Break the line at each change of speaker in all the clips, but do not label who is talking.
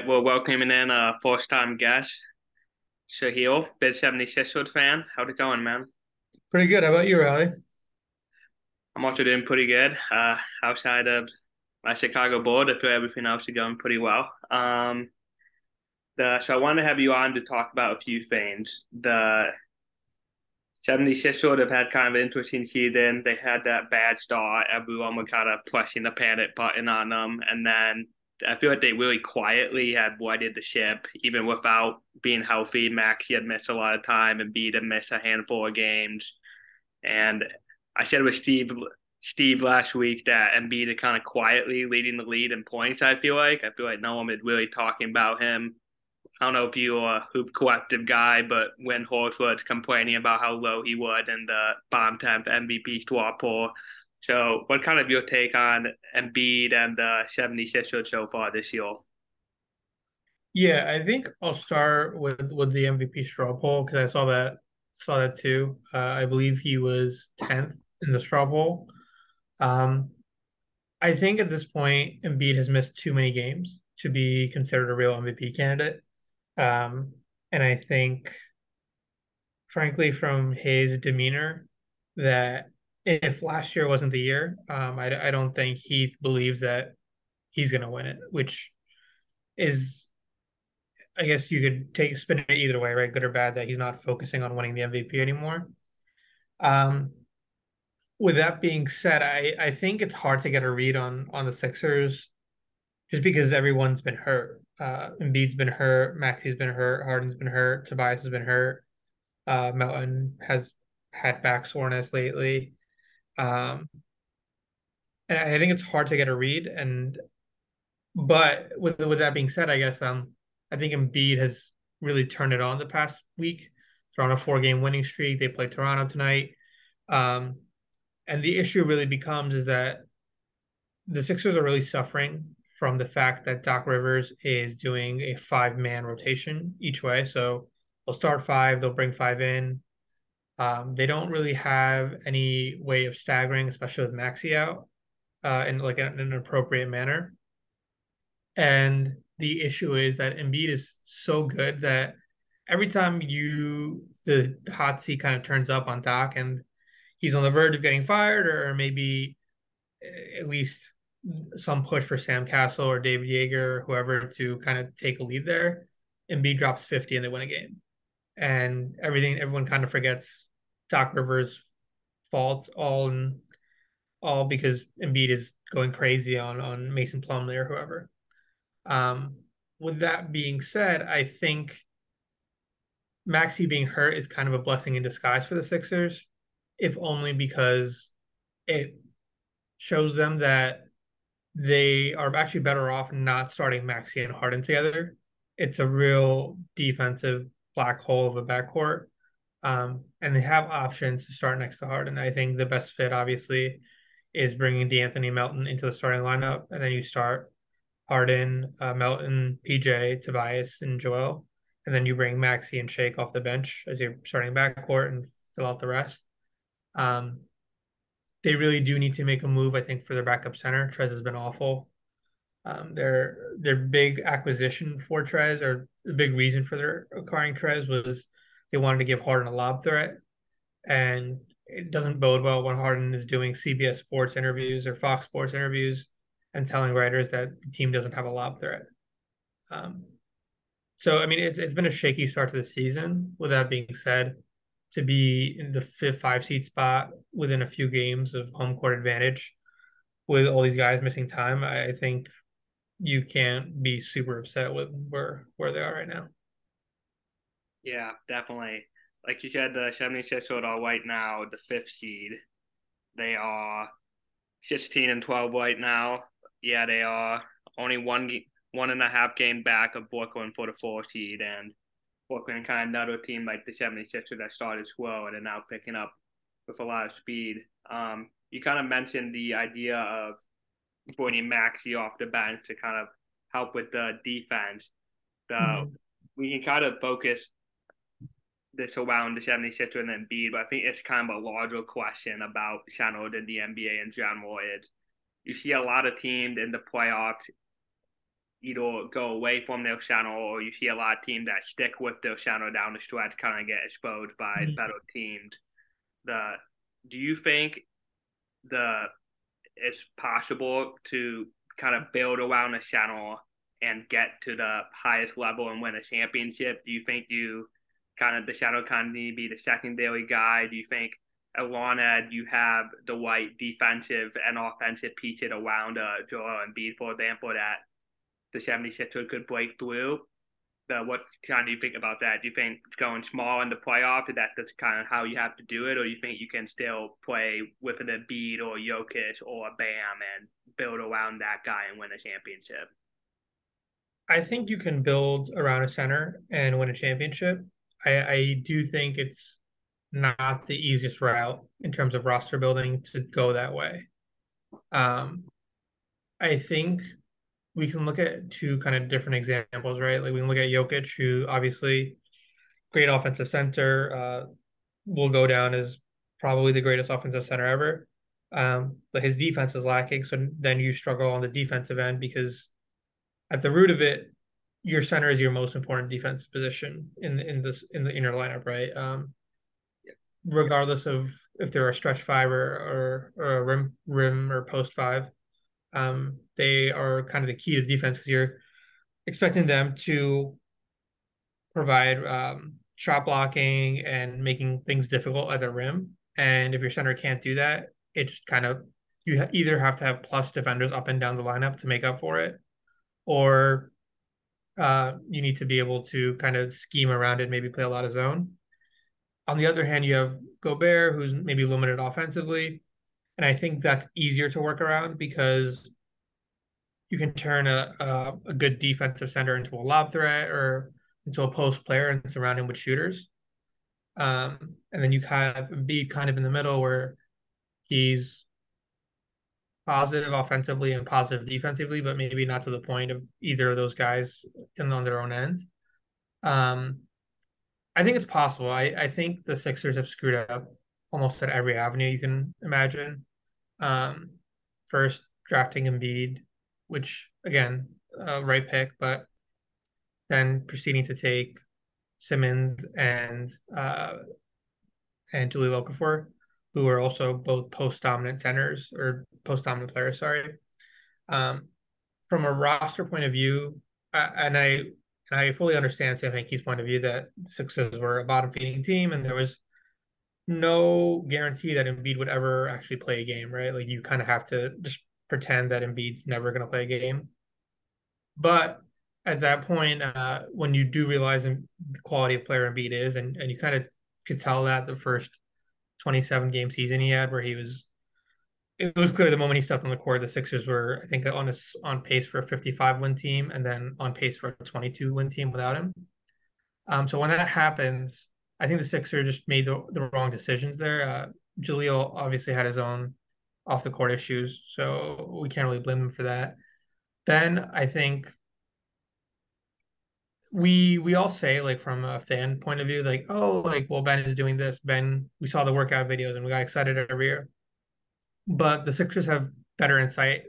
right, well, welcoming in a first time guest, Sahil, big 76ers fan. How's it going, man?
Pretty good. How about you, Riley?
I'm also doing pretty good. Uh, outside of my Chicago board, I feel everything else is going pretty well. Um, the so I wanted to have you on to talk about a few things. The 76ers have had kind of an interesting season. They had that bad start. Everyone was kind of pushing the panic button on them, and then I feel like they really quietly had righted the ship, even without being healthy. Maxey had missed a lot of time, and Beat had missed a handful of games. And I said with Steve Steve last week that Embiid is kind of quietly leading the lead in points. I feel like I feel like no one is really talking about him. I don't know if you're a hoop collective guy, but when was complaining about how low he was in the bomb temp MVP straw poll, so, what kind of your take on Embiid and the 76ers so far this year?
Yeah, I think I'll start with with the MVP straw poll because I saw that saw that too. Uh, I believe he was tenth in the straw poll. Um, I think at this point, Embiid has missed too many games to be considered a real MVP candidate. Um, and I think, frankly, from his demeanor, that if last year wasn't the year, um, I, I don't think Heath believes that he's going to win it, which is, I guess you could take spin it either way, right? Good or bad that he's not focusing on winning the MVP anymore. Um, with that being said, I, I think it's hard to get a read on on the Sixers just because everyone's been hurt. Uh, Embiid's been hurt, Maxey's been hurt, Harden's been hurt, Tobias has been hurt, uh, Melton has had back soreness lately. Um, and I think it's hard to get a read. And but with with that being said, I guess um I think Embiid has really turned it on the past week. They're on a four game winning streak. They play Toronto tonight. Um, and the issue really becomes is that the Sixers are really suffering from the fact that Doc Rivers is doing a five man rotation each way. So they'll start five, they'll bring five in, um, they don't really have any way of staggering, especially with Maxey out, uh, in like an, an appropriate manner. And the issue is that Embiid is so good that every time you the, hot seat kind of turns up on Doc and he's on the verge of getting fired, or maybe eh, at least some push for Sam Cassell or David Joerger or whoever to kind of take a lead there. Embiid drops 50 and they win a game. And everything everyone kind of forgets Doc Rivers' fault, all in, all because Embiid is going crazy on on Mason Plumlee or whoever. Um, with that being said, I think Maxey being hurt is kind of a blessing in disguise for the Sixers, if only because it shows them that they are actually better off not starting Maxey and Harden together. It's a real defensive black hole of a backcourt. Um, and they have options to start next to Harden. I think the best fit, obviously, is bringing De'Anthony Melton into the starting lineup, and then you start Harden, uh, Melton, PJ, Tobias, and Joel, and then you bring Maxey and Shake off the bench as your starting backcourt and fill out the rest. Um, they really do need to make a move, I think, for their backup center. Trez has been awful. Um, their their big acquisition for Trez, or the big reason for their acquiring Trez was they wanted to give Harden a lob threat, and it doesn't bode well when Harden is doing CBS Sports interviews or Fox Sports interviews and telling writers that the team doesn't have a lob threat. Um, so I mean, it's it's been a shaky start to the season. With that being said, to be in the fifth five seed spot within a few games of home court advantage, with all these guys missing time, I think you can't be super upset with where where they are right now.
Yeah, definitely. Like you said, the 76 are right now the fifth seed. They are 16 and 12 right now. Yeah, they are only one one and a half game back of Brooklyn for the four seed, and Brooklyn kind of another team like the 76ers that started slow and are now picking up with a lot of speed. Um, you kind of mentioned the idea of bringing Maxey off the bench to kind of help with the defense. So mm-hmm. we can kind of focus this around the 76ers and Embiid, but I think it's kind of a larger question about center and the NBA in general. Is you see a lot of teams in the playoffs either go away from their center or you see a lot of teams that stick with their center down the stretch kind of get exposed by mm-hmm. better teams. The do you think the it's possible to kind of build around a center and get to the highest level and win a championship? Do you think you kind of the shadow to be the secondary guy? Do you think Ed you have the white defensive and offensive pieces around uh, Joel Embiid, for example, that the 76ers could break through? Uh, what kind do you think about that? Do you think going small in the playoffs is that that's kind of how you have to do it, or you think you can still play with an Embiid or Jokic or Bam and build around that guy and win a championship?
I think you can build around a center and win a championship. I, I do think it's not the easiest route in terms of roster building to go that way. Um, I think we can look at two kind of different examples, right? Like we can look at Jokic, who obviously great offensive center, uh, will go down as probably the greatest offensive center ever. Um, but his defense is lacking, so then you struggle on the defensive end because at the root of it, your center is your most important defensive position in in this in the inner lineup, right? Um, regardless of if they're a stretch five or or, or a rim rim or post five, um, they are kind of the key to defense because you're expecting them to provide um, shot blocking and making things difficult at the rim. And if your center can't do that, it's kind of you either have to have plus defenders up and down the lineup to make up for it, or uh, you need to be able to kind of scheme around it, maybe play a lot of zone. On the other hand, you have Gobert, who's maybe limited offensively, and I think that's easier to work around because you can turn a, a, a good defensive center into a lob threat or into a post player and surround him with shooters. Um, and then you kind of be kind of in the middle where he's positive offensively and positive defensively, but maybe not to the point of either of those guys in on their own end. Um, I think it's possible. I, I think the Sixers have screwed up almost at every avenue you can imagine. Um, first drafting Embiid, which again, uh, right pick, but then proceeding to take Simmons and uh, and Jahlil Okafor, who are also both post dominant centers or post dominant players. Sorry. Um, from a roster point of view, and I and I fully understand Sam Hinkie's point of view that Sixers were a bottom feeding team, and there was no guarantee that Embiid would ever actually play a game, right? Like you kind of have to just pretend that Embiid's never going to play a game. But at that point, uh, when you do realize the quality of player Embiid is, and, and you kind of could tell that the first 27 game season he had, where he was, it was clear the moment he stepped on the court, the Sixers were, I think, on a, on pace for a 55 win team, and then on pace for a 22 win team without him. Um, so when that happens, I think the Sixers just made the, the wrong decisions there. Uh, Jahlil obviously had his own off the court issues, so we can't really blame him for that. Then I think we we all say like from a fan point of view, like oh like well Ben is doing this. Ben, we saw the workout videos and we got excited every year. But the Sixers have better insight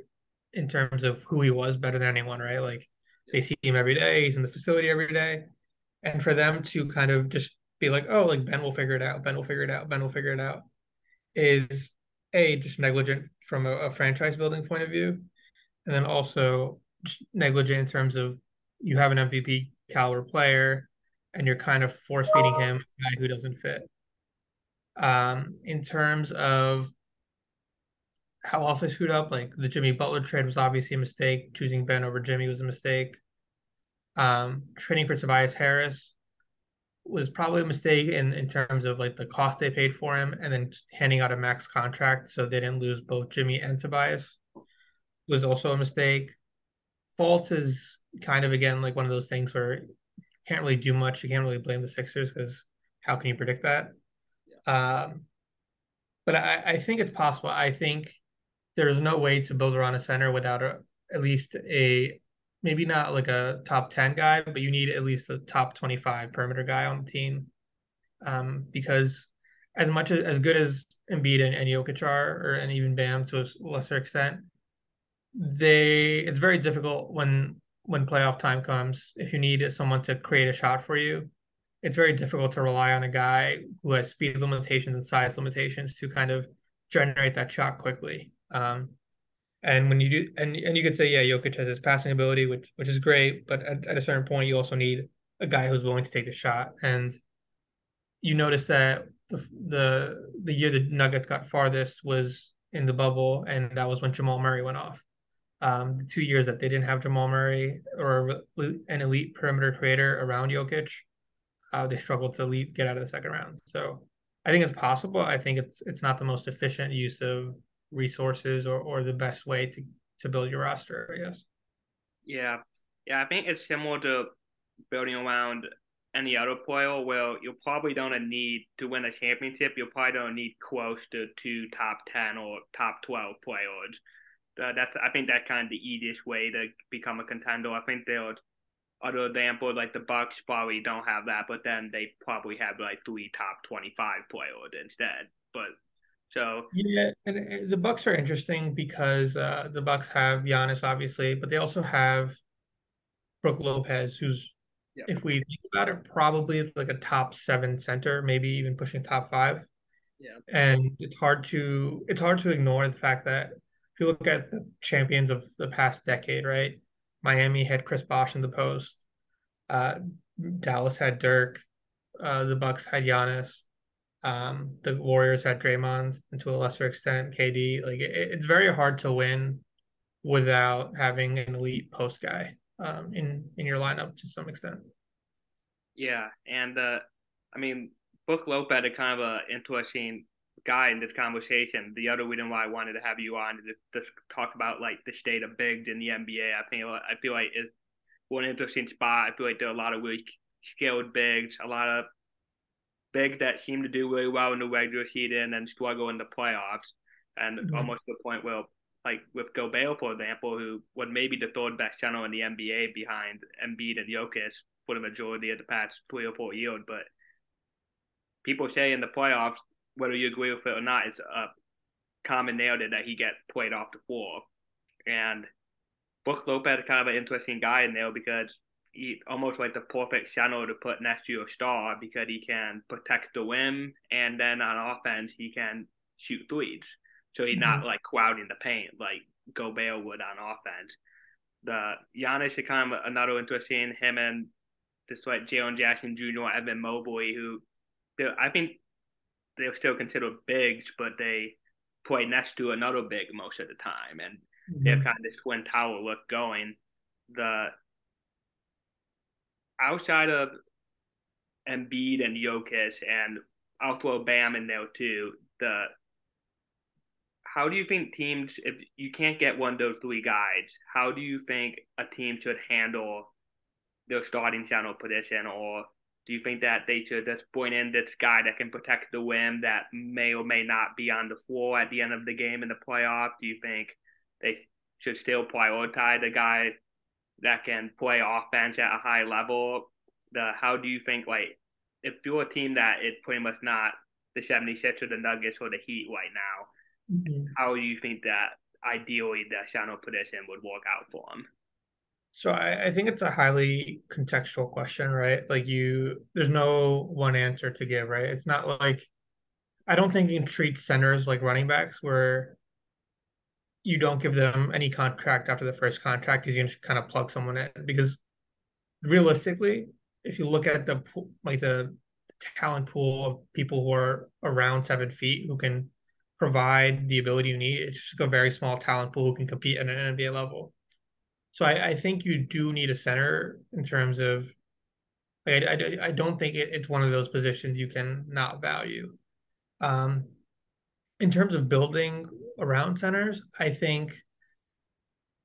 in terms of who he was better than anyone, right? Like they see him every day. He's in the facility every day, and for them to kind of just be like, oh, like Ben will figure it out. Ben will figure it out. Ben will figure it out. Is a just negligent from a, a franchise building point of view, and then also just negligent in terms of you have an MVP caliber player, and you're kind of force feeding him a guy who doesn't fit. Um, in terms of how else I screwed up, like the Jimmy Butler trade was obviously a mistake. Choosing Ben over Jimmy was a mistake. Um, trading for Tobias Harris was probably a mistake in, in terms of like the cost they paid for him and then handing out a max contract so they didn't lose both Jimmy and Tobias was also a mistake. Fultz is kind of again like one of those things where you can't really do much. You can't really blame the Sixers because how can you predict that? Yeah. Um, but I, I think it's possible. I think there's no way to build around a center without a, at least a maybe not like a top 10 guy, but you need at least a top 25 perimeter guy on the team. Um, because as much as, as good as Embiid and, and Jokic are, or and even Bam to a lesser extent, they it's very difficult when when playoff time comes, if you need someone to create a shot for you, it's very difficult to rely on a guy who has speed limitations and size limitations to kind of generate that shot quickly. Um, and when you do, and and you could say, yeah, Jokic has his passing ability, which which is great, but at, at a certain point, you also need a guy who's willing to take the shot. And you notice that the the the year the Nuggets got farthest was in the bubble, and that was when Jamal Murray went off. Um, the two years that they didn't have Jamal Murray or an elite perimeter creator around Jokic, uh, they struggled to leave, get out of the second round. So I think it's possible. I think it's it's not the most efficient use of resources or, or the best way to to build your roster. I guess.
Yeah, yeah. I think it's similar to building around any other player. Well, you probably don't need to win a championship. You probably don't need close to two top ten or top twelve players. Uh, that's I think that's kind of the easiest way to become a contender. I think there's other examples like the Bucks probably don't have that, but then they probably have like three top twenty-five players instead. But so
yeah, and the Bucks are interesting because uh, the Bucks have Giannis obviously, but they also have Brook Lopez, who's yeah. if we think about it, probably like a top seven center, maybe even pushing top five.
Yeah.
And it's hard to it's hard to ignore the fact that you look at the champions of the past decade, right? Miami had Chris Bosh in the post. Uh, Dallas had Dirk. Uh, the Bucks had Giannis. Um, the Warriors had Draymond, and to a lesser extent, KD. Like it, it's very hard to win without having an elite post guy um, in in your lineup to some extent.
Yeah, and uh, I mean, Brook Lopez is kind of an interesting guy in this conversation. The other reason why I wanted to have you on is to just talk about like the state of bigs in the NBA. I think I feel like it's one interesting spot. I feel like there are a lot of really skilled bigs, a lot of bigs that seem to do really well in the regular season and struggle in the playoffs, and mm-hmm. almost to the point where like with Gobert, for example, who was maybe the third best center in the NBA behind Embiid and Jokic for the majority of the past three or four years. But people say in the playoffs, whether you agree with it or not, it's a common narrative that he gets played off the floor. And Brook Lopez is kind of an interesting guy in there because he almost like the perfect center to put next to your star because he can protect the rim and then on offense he can shoot threes. So he's mm-hmm. not like crowding the paint like Gobert would on offense. The Giannis is kind of another interesting him and just like Jaren Jackson Jr., Evan Mobley, who I think they're still considered bigs, but they play next to another big most of the time, and mm-hmm. they have kind of this twin tower look going. The outside of Embiid and Jokic, and I'll throw Bam in there too. The how do you think teams, if you can't get one of those three guys, how do you think a team should handle their starting center position? Or do you think that they should just bring in this guy that can protect the rim that may or may not be on the floor at the end of the game in the playoff? Do you think they should still prioritize the guy that can play offense at a high level? The how do you think like if you're a team that is pretty much not the 76 or the Nuggets or the Heat right now, mm-hmm. how do you think that ideally the center position would work out for him?
So I, I, think it's a highly contextual question, right? Like you, there's no one answer to give, right? It's not like I don't think you can treat centers like running backs where you don't give them any contract after the first contract because you can just kind of plug someone in. Because realistically, if you look at the like the talent pool of people who are around seven feet who can provide the ability you need. It's just a very small talent pool who can compete at an NBA level. So I, I think you do need a center in terms of. I, I, I don't think it, it's one of those positions you can not value. Um, in terms of building around centers, I think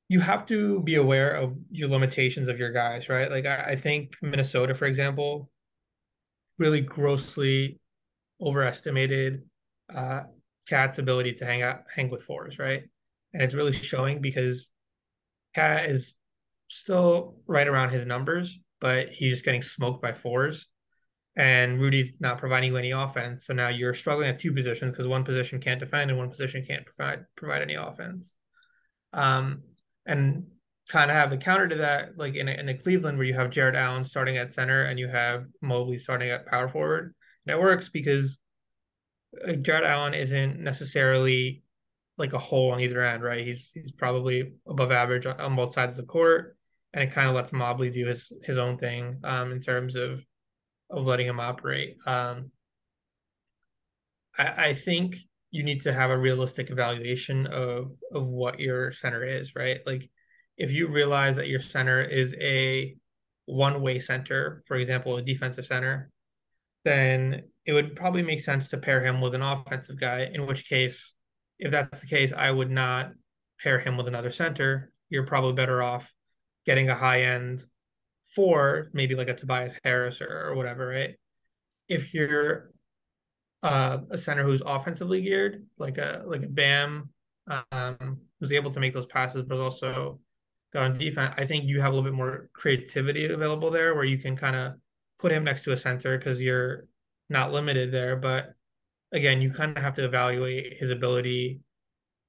you have to be aware of your limitations of your guys, right? Like I, I think Minnesota, for example, really grossly overestimated uh, KAT's ability to hang out, hang with fours, right? And it's really showing because KAT is still right around his numbers, but he's just getting smoked by fours. And Rudy's not providing you any offense. So now you're struggling at two positions because one position can't defend and one position can't provide provide any offense. Um, and kind of have the counter to that, like in a, in a Cleveland where you have Jarrett Allen starting at center and you have Mobley starting at power forward. It works because Jarrett Allen isn't necessarily like a hole on either end, right? He's he's probably above average on both sides of the court, and it kind of lets Mobley do his his own thing um, in terms of of letting him operate. Um, I, I think you need to have a realistic evaluation of of what your center is, right? Like if you realize that your center is a one way center, for example, a defensive center, then it would probably make sense to pair him with an offensive guy. In which case, if that's the case, I would not pair him with another center. You're probably better off getting a high end four, maybe like a Tobias Harris or, or whatever, right? If you're uh, a center who's offensively geared, like a like a Bam, um, who's able to make those passes, but also on defense. I think you have a little bit more creativity available there, where you can kind of put him next to a center because you're not limited there. But again, you kind of have to evaluate his ability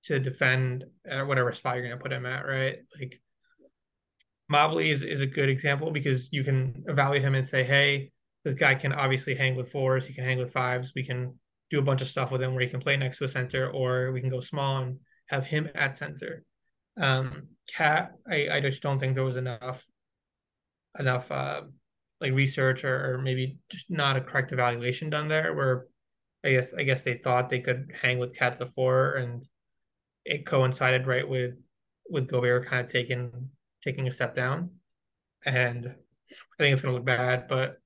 to defend at whatever spot you're going to put him at, right? Like Mobley is, is a good example because you can evaluate him and say, hey, this guy can obviously hang with fours, he can hang with fives. We can do a bunch of stuff with him where he can play next to a center, or we can go small and have him at center. Um, KAT, I, I just don't think there was enough enough uh, like research or, or maybe just not a correct evaluation done there where I guess I guess they thought they could hang with KAT the four and it coincided right with with Gobert kind of taking taking a step down. And I think it's gonna look bad, but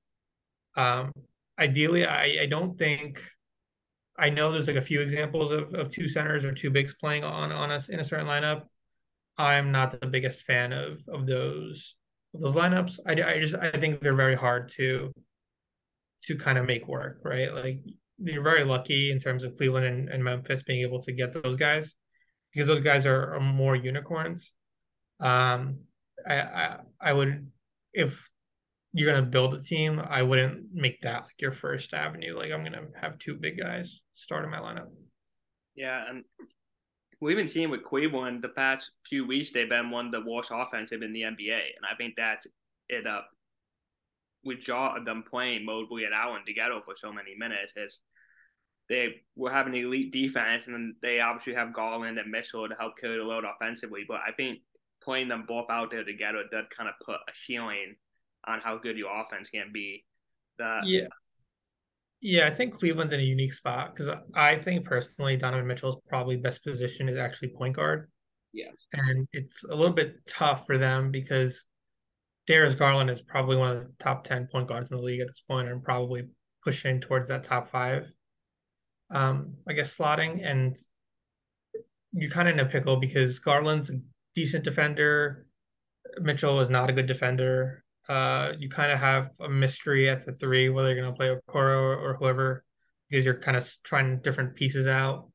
um, ideally, I, I don't think I know there's like a few examples of, of two centers or two bigs playing on on us in a certain lineup. I'm not the biggest fan of of those of those lineups. I, I just I think they're very hard to to kind of make work, right? Like you're very lucky in terms of Cleveland and, and Memphis being able to get those guys because those guys are, are more unicorns. Um, I, I I would if you're gonna build a team, I wouldn't make that like your first avenue. Like I'm gonna have two big guys start in my lineup.
Yeah, and we've been seeing with Cleveland the past few weeks they've been one of the worst offensive in the NBA, and I think that's it up with jaw them playing Mobley and Allen together for so many minutes is they will have an elite defense, and then they obviously have Garland and Mitchell to help carry the load offensively. But I think playing them both out there together does kind of put a ceiling on how good your offense can be.
Yeah. Yeah, I think Cleveland's in a unique spot because I think personally Donovan Mitchell's probably best position is actually point guard.
Yeah.
And it's a little bit tough for them because Darius Garland is probably one of the top 10 point guards in the league at this point and probably pushing towards that top five. Um, I guess slotting and you're kind of in a pickle because Garland's a decent defender. Mitchell is not a good defender. Uh, you kind of have a mystery at the three, whether you're going to play Okoro or, or whoever, because you're kind of trying different pieces out.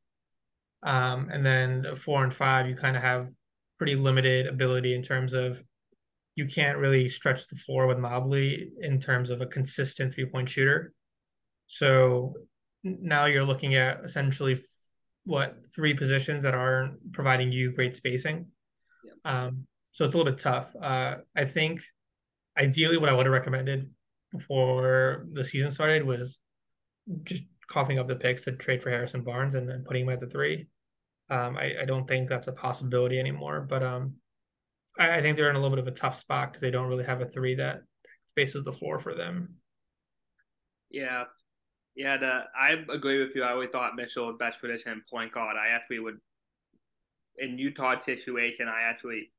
Um, and then the four and five, you kind of have pretty limited ability in terms of you can't really stretch the floor with Mobley in terms of a consistent three point shooter. So now you're looking at essentially what three positions that aren't providing you great spacing. Yeah. Um, so it's a little bit tough. Uh, I think ideally what I would have recommended before the season started was just coughing up the picks to trade for Harrison Barnes and then putting him at the three. Um, I, I don't think that's a possibility anymore, but um, I, I think they're in a little bit of a tough spot because they don't really have a three that spaces the floor for them.
Yeah, yeah, the, I agree with you. I always thought Mitchell best position point guard. I actually would, in Utah's situation, I actually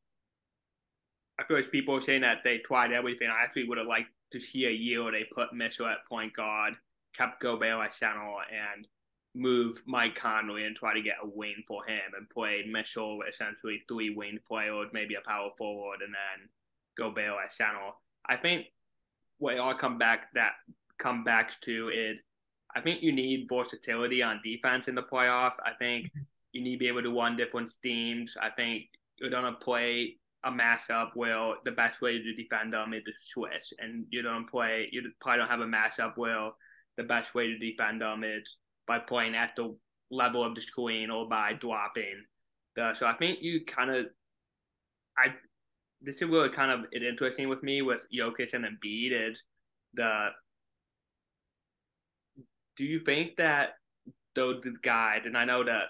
I feel like people are saying that they tried everything. I actually would have liked to see a year where they put Mitchell at point guard, kept Gobert at center, and move Mike Conley and try to get a wing for him and play Mitchell essentially three wing players, maybe a power forward, and then Gobert at center. I think what it all come back that come back to is I think you need versatility on defense in the playoffs. I think mm-hmm. you need to be able to run different schemes. I think you're gonna play a matchup where the best way to defend them is to switch, and you don't play. You probably don't have a matchup where the best way to defend them is by playing at the level of the screen or by dropping. The, so I think you kind of, I this is really kind of interesting with me with Jokic and Embiid is the. Do you think that those guys, and I know that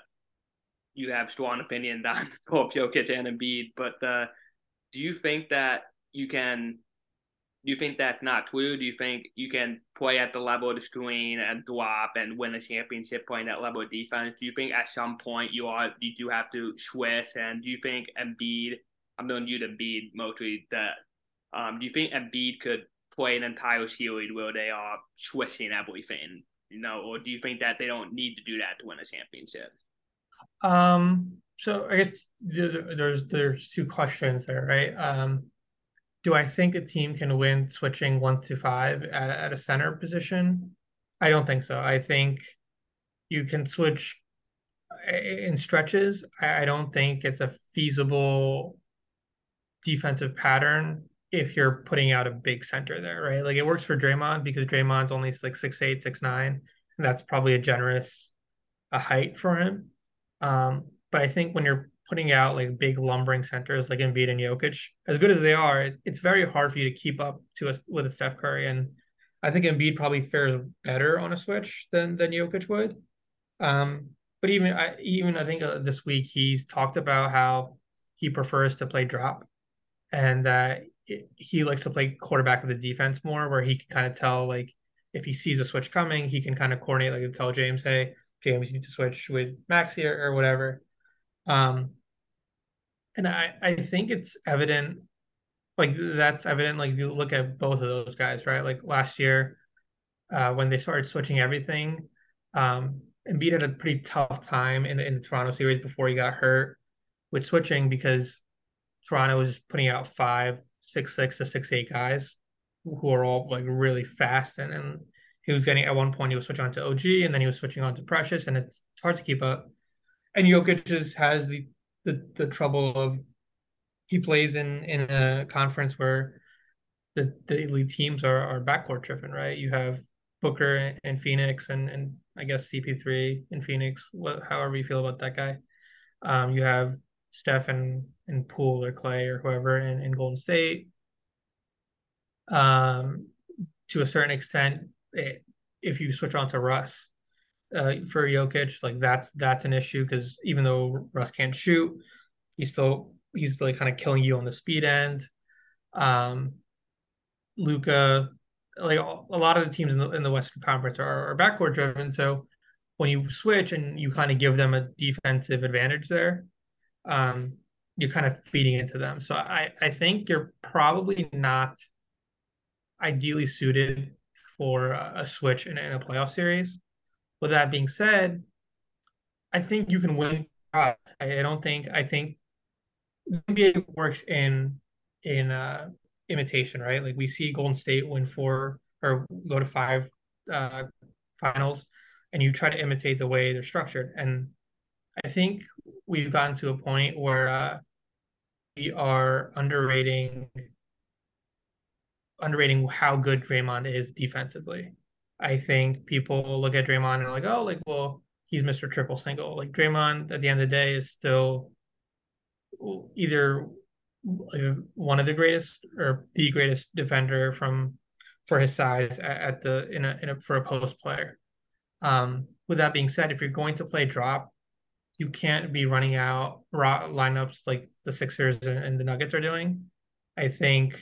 you have strong opinions on both Jokic and Embiid, but do you think that you can? Do you think that's not true? Do you think you can play at the level of the screen and drop and win a championship playing that level of defense? Do you think at some point you are you do have to switch? And do you think Embiid? I'm going to use Embiid mostly. That um, do you think Embiid could play an entire series where they are switching everything? You know, or do you think that they don't need to do that to win a championship?
Um, so I guess there's there's two questions there, right? Um, do I think a team can win switching one to five at, at a center position? I don't think so. I think you can switch in stretches. I don't think it's a feasible defensive pattern if you're putting out a big center there, right? Like it works for Draymond because Draymond's only like six eight, six nine, and that's probably a generous a height for him. Um, but I think when you're putting out like big lumbering centers like Embiid and Jokic, as good as they are, it, it's very hard for you to keep up to us with a Steph Curry. And I think Embiid probably fares better on a switch than than Jokic would. Um, but even I even I think uh, this week he's talked about how he prefers to play drop, and that he likes to play quarterback of the defense more, where he can kind of tell like if he sees a switch coming, he can kind of coordinate like tell James, hey, James, you need to switch with Max here or whatever. Um, and I, I think it's evident, like that's evident. Like if you look at both of those guys, right? Like last year, uh, when they started switching everything, um, Embiid had a pretty tough time in the in the Toronto series before he got hurt with switching because Toronto was putting out five, six, six to six, eight guys who are all like really fast and, and he was getting at one point he was switching on to OG and then he was switching on to Precious and it's, it's hard to keep up. And Jokic just has the the the trouble of he plays in in a conference where the the elite teams are are backcourt driven, right? You have Booker and Phoenix and and I guess CP3 in Phoenix, what, however you feel about that guy. Um, you have Steph and, and Poole or Clay or whoever in, in Golden State. Um, to a certain extent, it, if you switch on to Russ uh, for Jokic, like that's that's an issue because even though Russ can't shoot, he's still he's like kind of killing you on the speed end. Um, Luka, like a lot of the teams in the in the Western Conference are, are backcourt driven, so when you switch and you kind of give them a defensive advantage there, um, you're kind of feeding into them. So I I think you're probably not ideally suited for a switch in, in a playoff series. With that being said, I think you can win. I, I don't think I think NBA works in in uh, imitation, right? Like we see Golden State win four or go to five uh, finals, and you try to imitate the way they're structured. And I think we've gotten to a point where uh, we are underrating underrating how good Draymond is defensively. I think people look at Draymond and are like, oh, like, well, he's Mr. Triple Single. Like Draymond at the end of the day is still either one of the greatest or the greatest defender from for his size at, the in a, in a for a post player. Um, with that being said, if you're going to play drop, you can't be running out raw lineups like the Sixers and, the Nuggets are doing. I think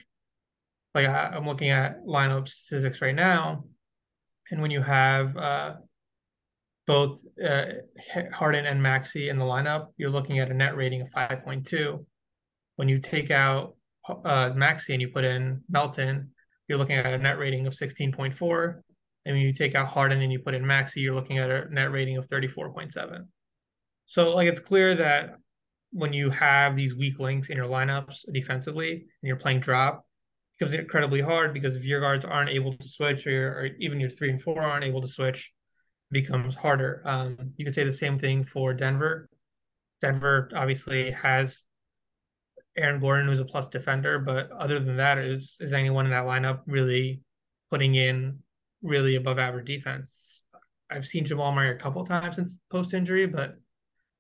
like I, am looking at lineup statistics right now, and when you have uh, both uh, Harden and Maxey in the lineup, you're looking at a net rating of 5.2. When you take out uh, Maxey and you put in Melton, you're looking at a net rating of 16.4. And when you take out Harden and you put in Maxey, you're looking at a net rating of 34.7. So, like, it's clear that when you have these weak links in your lineups defensively and you're playing drop, becomes incredibly hard because if your guards aren't able to switch or, or even your three and four aren't able to switch, becomes harder. Um, you could say the same thing for Denver. Denver obviously has Aaron Gordon, who's a plus defender, but other than that, is is anyone in that lineup really putting in really above average defense? I've seen Jamal Murray a couple times since post injury, but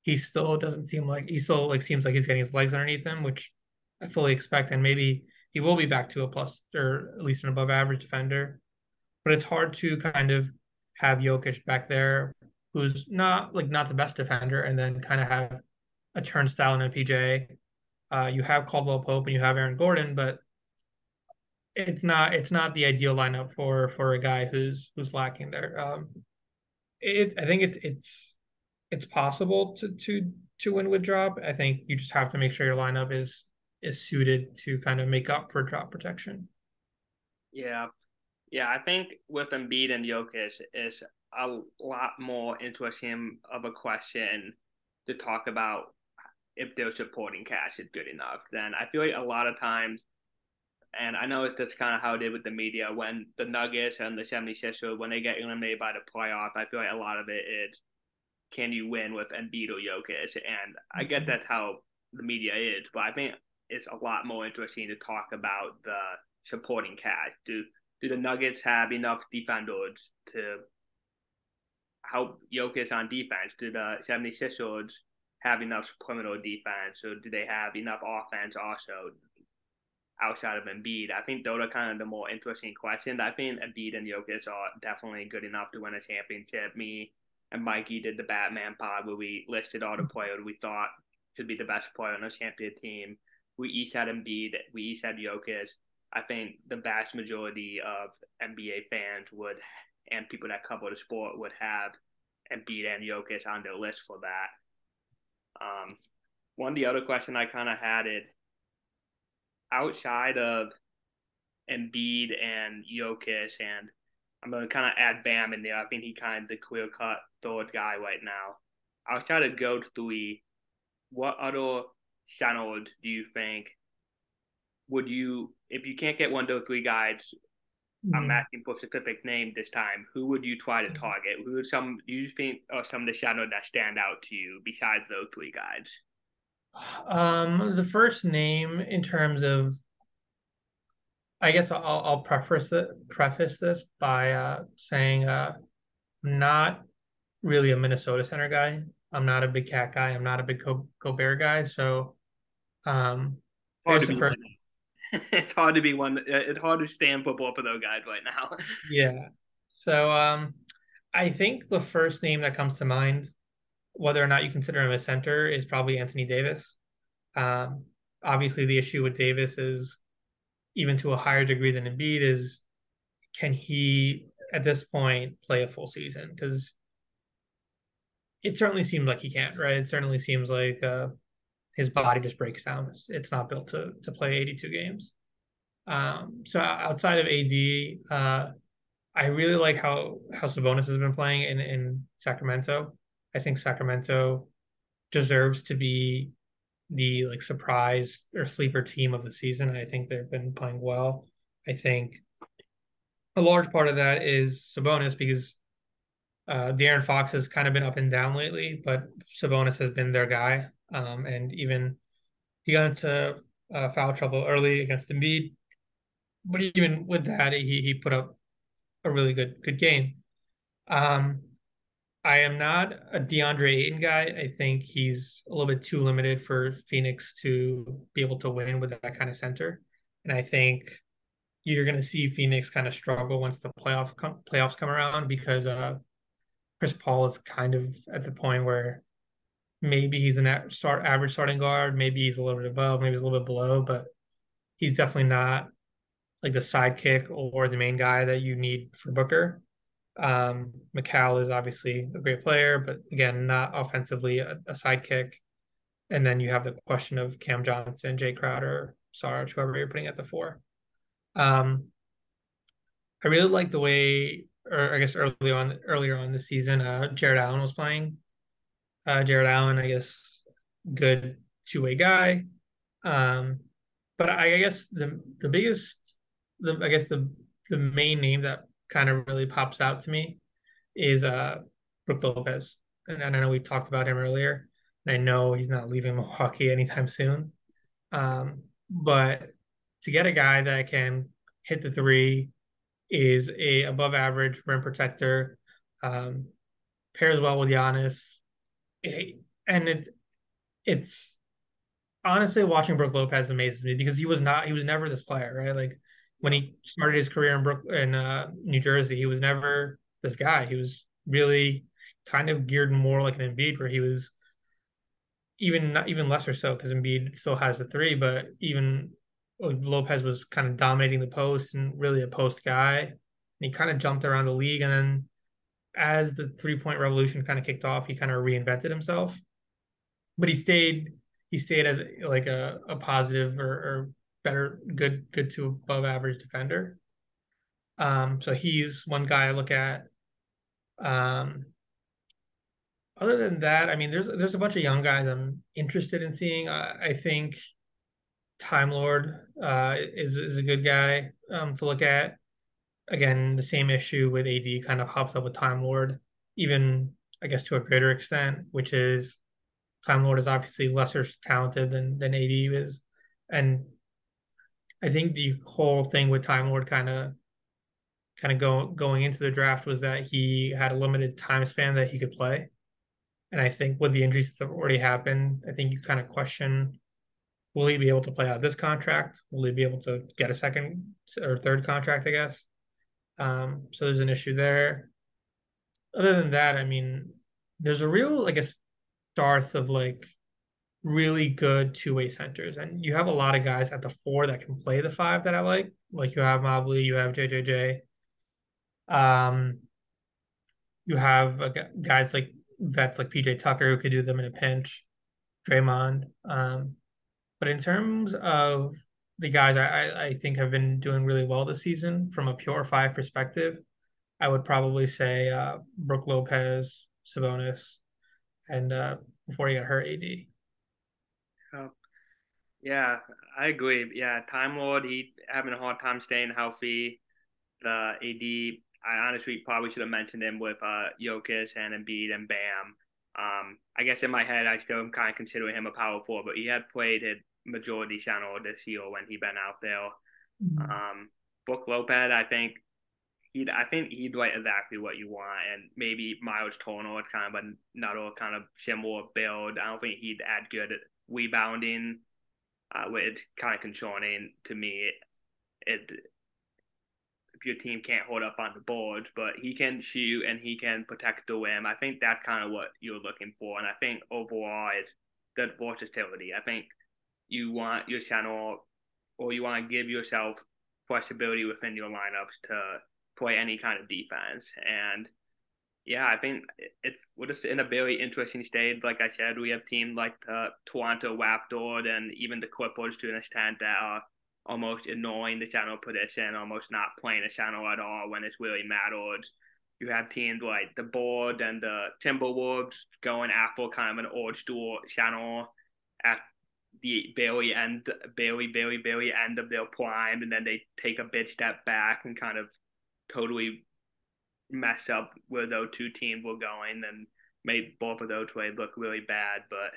he still doesn't seem like he still like seems like he's getting his legs underneath him, which I fully expect, and maybe he will be back to a plus or at least an above average defender. But it's hard to kind of have Jokic back there, who's not like not the best defender, and then kind of have a turnstile in a PJ. Uh, you have Caldwell Pope and you have Aaron Gordon, but it's not it's not the ideal lineup for for a guy who's who's lacking there. Um, it I think it's it's it's possible to to to win with drop. I think you just have to make sure your lineup is is suited to kind of make up for drop protection.
Yeah, yeah. I think with Embiid and Jokic is a lot more interesting of a question to talk about if their supporting cast is good enough. Then I feel like a lot of times, and I know that's kind of how it did with the media when the Nuggets and the 76ers, when they get eliminated by the playoff, I feel like a lot of it is can you win with Embiid or Jokic? And I get mm-hmm. that's how the media is, but I think it's a lot more interesting to talk about the supporting cast. Do do the Nuggets have enough defenders to help Jokic on defense? Do the 76ers have enough perimeter defense, or do they have enough offense also outside of Embiid? I think those are kind of the more interesting questions. I think Embiid and Jokic are definitely good enough to win a championship. Me and Mikey did the Batman pod where we listed all the players we thought could be the best player on a champion team. We each had Embiid, we each had Jokic. I think the vast majority of NBA fans would, and people that cover the sport would have Embiid and Jokic on their list for that. Um, one the other question I kind of had it outside of Embiid and Jokic, and I'm gonna kind of add Bam in there. I think he kind of the clear cut third guy right now. I'll try to go through what other centers do you think would you if you can't get one of those three guys mm-hmm. I'm asking for a specific name this time. Who would you try to target? Who are some do you think are some of the shadows that stand out to you besides those three guys?
Um, the first name in terms of, I guess I'll, I'll preface it, preface this by uh, saying uh, I'm not really a Minnesota center guy. I'm not a big KAT guy. I'm not a big Go- Gobert guy. So, um,
hard to be first... it's hard to be one. It's hard to stand football for those guys right now.
yeah. So, um, I think the first name that comes to mind, whether or not you consider him a center, is probably Anthony Davis. Um, obviously, the issue with Davis is, even to a higher degree than Embiid, is can he at this point play a full season? Because it certainly seems like he can't, right? It certainly seems like uh, his body just breaks down. It's, it's, not built to to play 82 games. Um, so outside of AD, uh, I really like how how Sabonis has been playing in in Sacramento. I think Sacramento deserves to be the like surprise or sleeper team of the season. I think they've been playing well. I think a large part of that is Sabonis because uh, De'Aaron Fox has kind of been up and down lately, but Sabonis has been their guy. Um, and even he got into uh, foul trouble early against Embiid, but even with that, he he put up a really good good game. Um, I am not a DeAndre Ayton guy. I think he's a little bit too limited for Phoenix to be able to win with that kind of center, and I think you're going to see Phoenix kind of struggle once the playoff com- playoffs come around because uh, Chris Paul is kind of at the point where maybe he's an start average starting guard, maybe he's a little bit above, maybe he's a little bit below, but he's definitely not like the sidekick or the main guy that you need for Booker. Um, Mikal is obviously a great player, but again, not offensively a, a sidekick. And then you have the question of Cam Johnson, Jae Crowder, Sarge, whoever you're putting at the four. Um, I really like the way or I guess early on earlier on the season, uh, Jarrett Allen was playing. Uh, Jarrett Allen, I guess, good two way guy. Um, but I, I guess the the biggest, the I guess the the main name that kind of really pops out to me is uh Brook Lopez, and, and I know we talked about him earlier, I know he's not leaving Milwaukee anytime soon. Um, but to get a guy that can hit the three, is a above average rim protector, um, pairs well with Giannis, and it's it's honestly, watching Brook Lopez amazes me because he was not he was never this player, right? Like when he started his career in Brook in uh, New Jersey, he was never this guy. He was really kind of geared more like an Embiid, where he was even not even lesser so because Embiid still has the three, but even Lopez was kind of dominating the post and really a post guy. And he kind of jumped around the league, and then as the three point revolution kind of kicked off, he kind of reinvented himself. But he stayed he stayed as like a, a positive or, or better good good to above average defender. Um, so he's one guy I look at. Um, other than that, I mean, there's there's a bunch of young guys I'm interested in seeing. I, I think Time Lord uh, is is a good guy um, to look at. Again, the same issue with AD kind of hops up with Time Lord, even I guess to a greater extent, which is Time Lord is obviously lesser talented than than AD is, and I think the whole thing with Time Lord kind of kind of go, going into the draft was that he had a limited time span that he could play. And I think with the injuries that have already happened, I think you kind of question will he be able to play out this contract? Will he be able to get a second or third contract, I guess? Um, so there's an issue there. Other than that, I mean, there's a real, I guess, dearth of like really good two-way centers. And you have a lot of guys at the four that can play the five that I like. Like you have Mobley, you have JJJ. Um, you have guys like vets like PJ Tucker who could do them in a pinch, Draymond. Um, but in terms of the guys I, I think have been doing really well this season from a pure five perspective, I would probably say uh, Brook Lopez, Sabonis, and uh, before he got hurt, AD.
Oh, yeah, I agree. Yeah, Time Lord, he having a hard time staying healthy. The AD, I honestly probably should have mentioned him with uh, Jokic and Embiid and Bam. Um, I guess in my head, I still am kind of considering him a power forward, but he had played his majority center this year when he been out there. Mm-hmm. Um, Brook Lopez, I think he'd, I think he'd like exactly what you want, and maybe Miles Turner kind of another kind of similar build. I don't think he'd add good rebounding, uh, kind of concerning to me. It if your team can't hold up on the boards, but he can shoot and he can protect the rim. I think that's kind of what you're looking for, and I think overall is good versatility. I think you want your channel or you want to give yourself flexibility within your lineups to play any kind of defense. And yeah, I think it's we're just in a very interesting stage. Like I said, we have teams like the Toronto Raptors and even the Clippers to an extent that are almost ignoring the center position, almost not playing the center at all when it's really mattered. You have teams like the Board and the Timberwolves going after kind of an old school center at the very end, very, very, very end of their prime, and then they take a big step back and kind of totally mess up where those two teams were going and made both of those ways look really bad. But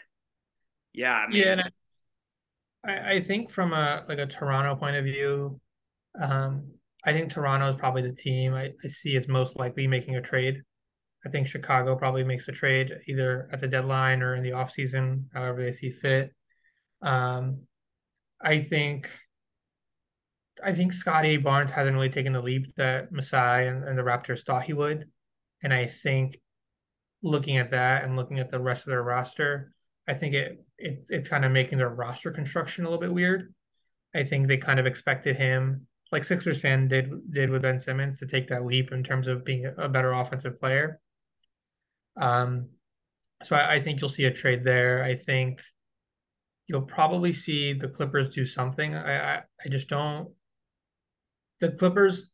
yeah, I mean,
yeah, I, I think from a like a Toronto point of view, um, I think Toronto is probably the team I, I see as most likely making a trade. I think Chicago probably makes a trade either at the deadline or in the offseason, however they see fit. Um, I think I think Scottie Barnes hasn't really taken the leap that Masai and, and the Raptors thought he would. And I think looking at that and looking at the rest of their roster, I think it it's it's kind of making their roster construction a little bit weird. I think they kind of expected him, like Sixers fan did did with Ben Simmons, to take that leap in terms of being a better offensive player. Um, so I, I think you'll see a trade there. I think you'll probably see the Clippers do something. I, I, I just don't. The Clippers,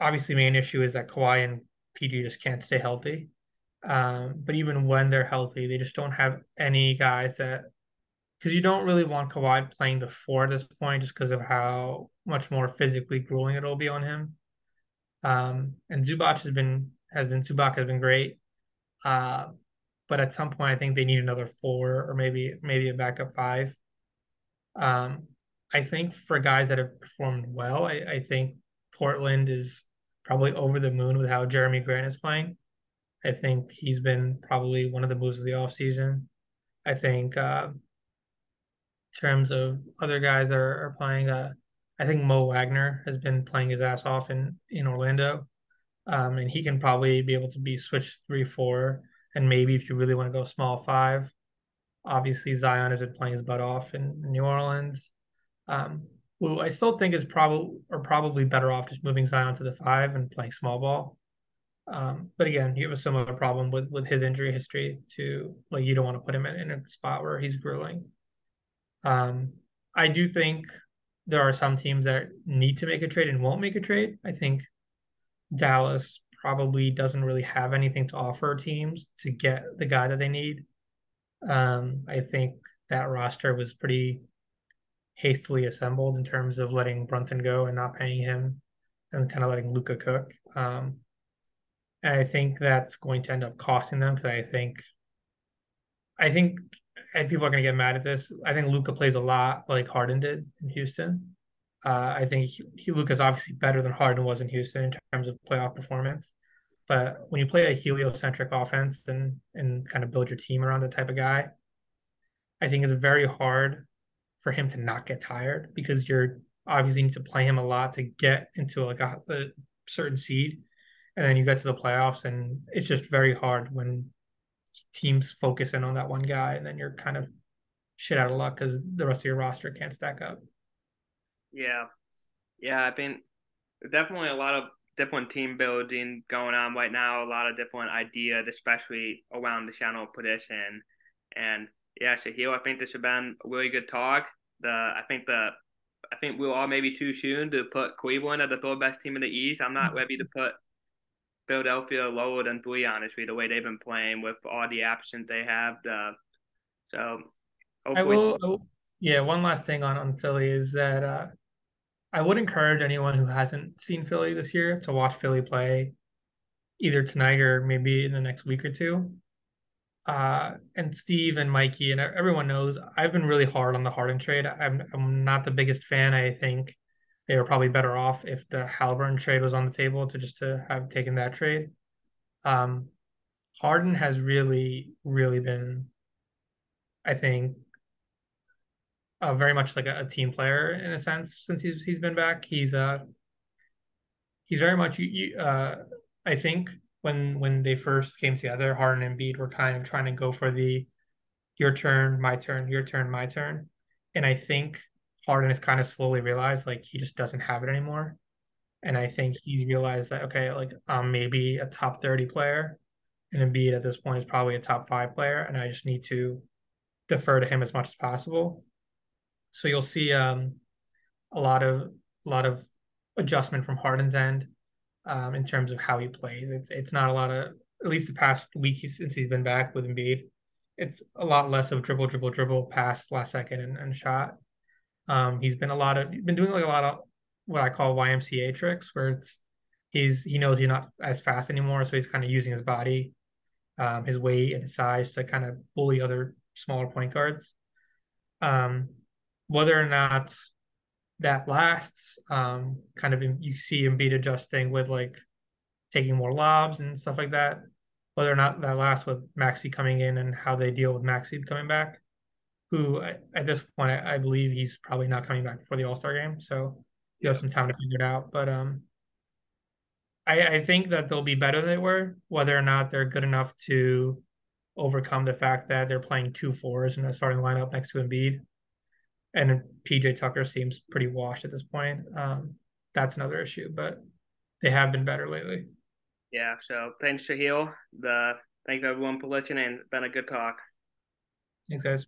obviously, main issue is that Kawhi and PG just can't stay healthy. Um, but even when they're healthy, they just don't have any guys that because you don't really want Kawhi playing the four at this point just because of how much more physically grueling it'll be on him. Um, and Zubac has been has been Zubac has been great. Uh, but at some point I think they need another four or maybe maybe a backup five. Um, I think for guys that have performed well, I, I think Portland is probably over the moon with how Jerami Grant is playing. I think he's been probably one of the moves of the offseason. I think uh, terms of other guys that are, are playing, uh, I think Mo Wagner has been playing his ass off in in Orlando, um, and he can probably be able to be switched three four, and maybe if you really want to go small five, obviously Zion has been playing his butt off in New Orleans. Um, who I still think is probably or probably better off just moving Zion to the five and playing small ball. Um, but again, you have a similar problem with with his injury history to like you don't want to put him in, in a spot where he's grueling. Um, I do think there are some teams that need to make a trade and won't make a trade. I think Dallas probably doesn't really have anything to offer teams to get the guy that they need. Um, I think that roster was pretty hastily assembled in terms of letting Brunson go and not paying him and kind of letting Luka cook. Um, and I think that's going to end up costing them because I think, I think, and people are going to get mad at this. I think Luka plays a lot like Harden did in Houston. Uh, I think he Luka's obviously better than Harden was in Houston in terms of playoff performance. But when you play a heliocentric offense and and kind of build your team around that type of guy, I think it's very hard for him to not get tired because you're obviously need to play him a lot to get into like a, a certain seed, and then you get to the playoffs, and it's just very hard when teams focus in on that one guy, and then you're kind of shit out of luck because the rest of your roster can't stack up.
Yeah, yeah, I mean, definitely a lot of different team building going on right now. A lot of different ideas, especially around the center position, and yeah, Sahil, I think this has been a really good talk. The I think the I think we are all maybe too soon to put Cleveland as the third best team in the East. I'm not ready to put Philadelphia lower than three, honestly, the way they've been playing with all the options they have. The, so
I will, I will, yeah, one last thing on, on Philly is that uh, I would encourage anyone who hasn't seen Philly this year to watch Philly play either tonight or maybe in the next week or two uh, and Steve and Mikey and everyone knows I've been really hard on the Harden trade. I'm I'm not the biggest fan. I think they were probably better off if the Halliburton trade was on the table to just to have taken that trade. Um, Harden has really, really been, I think, uh, very much like a, a, team player in a sense since he's he's been back. He's uh he's very much you, you uh I think when when they first came together, Harden and Embiid were kind of trying to go for the your turn, my turn, your turn, my turn. And I think Harden has kind of slowly realized like he just doesn't have it anymore. And I think he's realized that okay, like um maybe a top 30 player and Embiid at this point is probably a top five player, and I just need to defer to him as much as possible. So you'll see um a lot of a lot of adjustment from Harden's end um, in terms of how he plays. It's it's not a lot of at least the past week since he's been back with Embiid. It's a lot less of dribble, dribble, dribble, pass last second and, and shot. Um, he's been a lot of been doing like a lot of what I call YMCA tricks, where it's he's he knows he's not as fast anymore, so he's kind of using his body, um, his weight and his size to kind of bully other smaller point guards. Um, whether or not that lasts. Um, kind of you see Embiid adjusting with like taking more lobs and stuff like that. Whether or not that lasts with Maxey coming in and how they deal with Maxey coming back, who at this point I, I believe he's probably not coming back for the All Star game, so you have some time to figure it out. But um, I, I think that they'll be better than they were. Whether or not they're good enough to overcome the fact that they're playing two fours in the starting lineup next to Embiid, and PJ Tucker seems pretty washed at this point. Um, that's another issue, but they have been better lately.
Yeah. So thanks, Sahil. The thank everyone for listening. It's been a good talk.
Thanks, guys.